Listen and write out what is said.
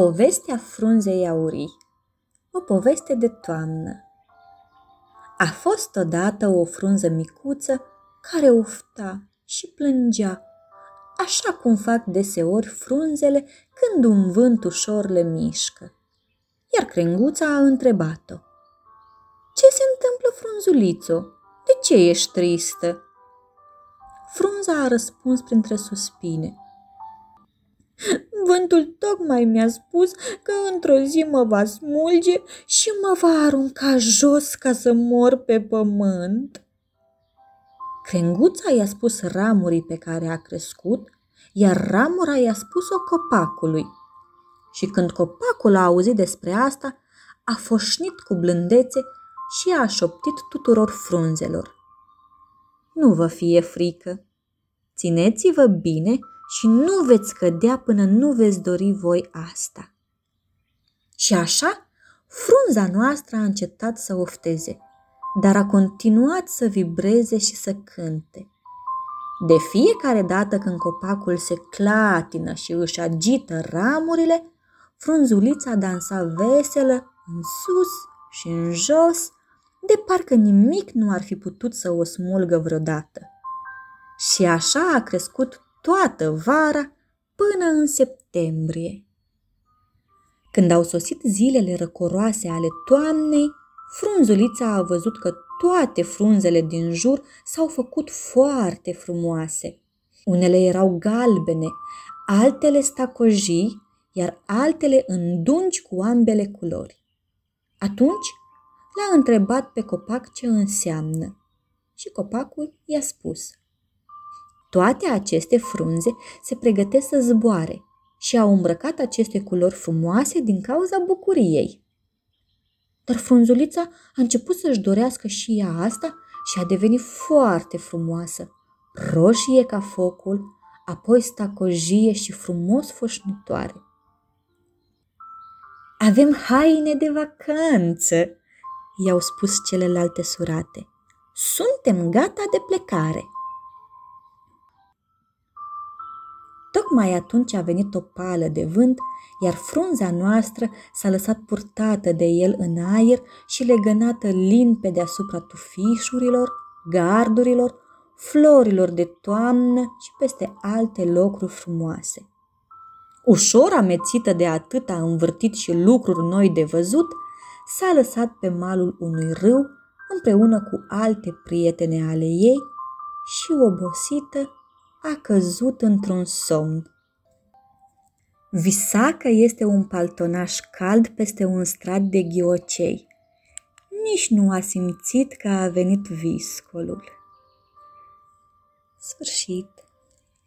Povestea frunzei aurii O poveste de toamnă A fost odată o frunză micuță care ufta și plângea, așa cum fac deseori frunzele când un vânt ușor le mișcă. Iar crenguța a întrebat-o. Ce se întâmplă, frunzulițo? De ce ești tristă? Frunza a răspuns printre suspine. Vântul tocmai mi-a spus că într-o zi mă va smulge și mă va arunca jos ca să mor pe pământ. Crenguța i-a spus ramurii pe care a crescut, iar ramura i-a spus-o copacului. Și când copacul a auzit despre asta, a foșnit cu blândețe și a șoptit tuturor frunzelor. Nu vă fie frică, țineți-vă bine și nu veți cădea până nu veți dori voi asta. Și așa, frunza noastră a încetat să ofteze, dar a continuat să vibreze și să cânte. De fiecare dată când copacul se clatină și își agită ramurile, frunzulița dansa veselă în sus și în jos, de parcă nimic nu ar fi putut să o smulgă vreodată. Și așa a crescut toată vara până în septembrie. Când au sosit zilele răcoroase ale toamnei, frunzulița a văzut că toate frunzele din jur s-au făcut foarte frumoase. Unele erau galbene, altele stacojii, iar altele îndungi cu ambele culori. Atunci l-a întrebat pe copac ce înseamnă și copacul i-a spus – toate aceste frunze se pregătesc să zboare și au îmbrăcat aceste culori frumoase din cauza bucuriei. Dar frunzulița a început să-și dorească și ea asta și a devenit foarte frumoasă, roșie ca focul, apoi stacojie și frumos foșnitoare. Avem haine de vacanță, i-au spus celelalte surate. Suntem gata de plecare. Tocmai atunci a venit o pală de vânt, iar frunza noastră s-a lăsat purtată de el în aer și legănată lin pe deasupra tufișurilor, gardurilor, florilor de toamnă și peste alte locuri frumoase. Ușor amețită de atâta învârtit și lucruri noi de văzut, s-a lăsat pe malul unui râu împreună cu alte prietene ale ei și obosită a căzut într-un somn. Visa că este un paltonaș cald peste un strat de ghiocei. Nici nu a simțit că a venit viscolul. Sfârșit.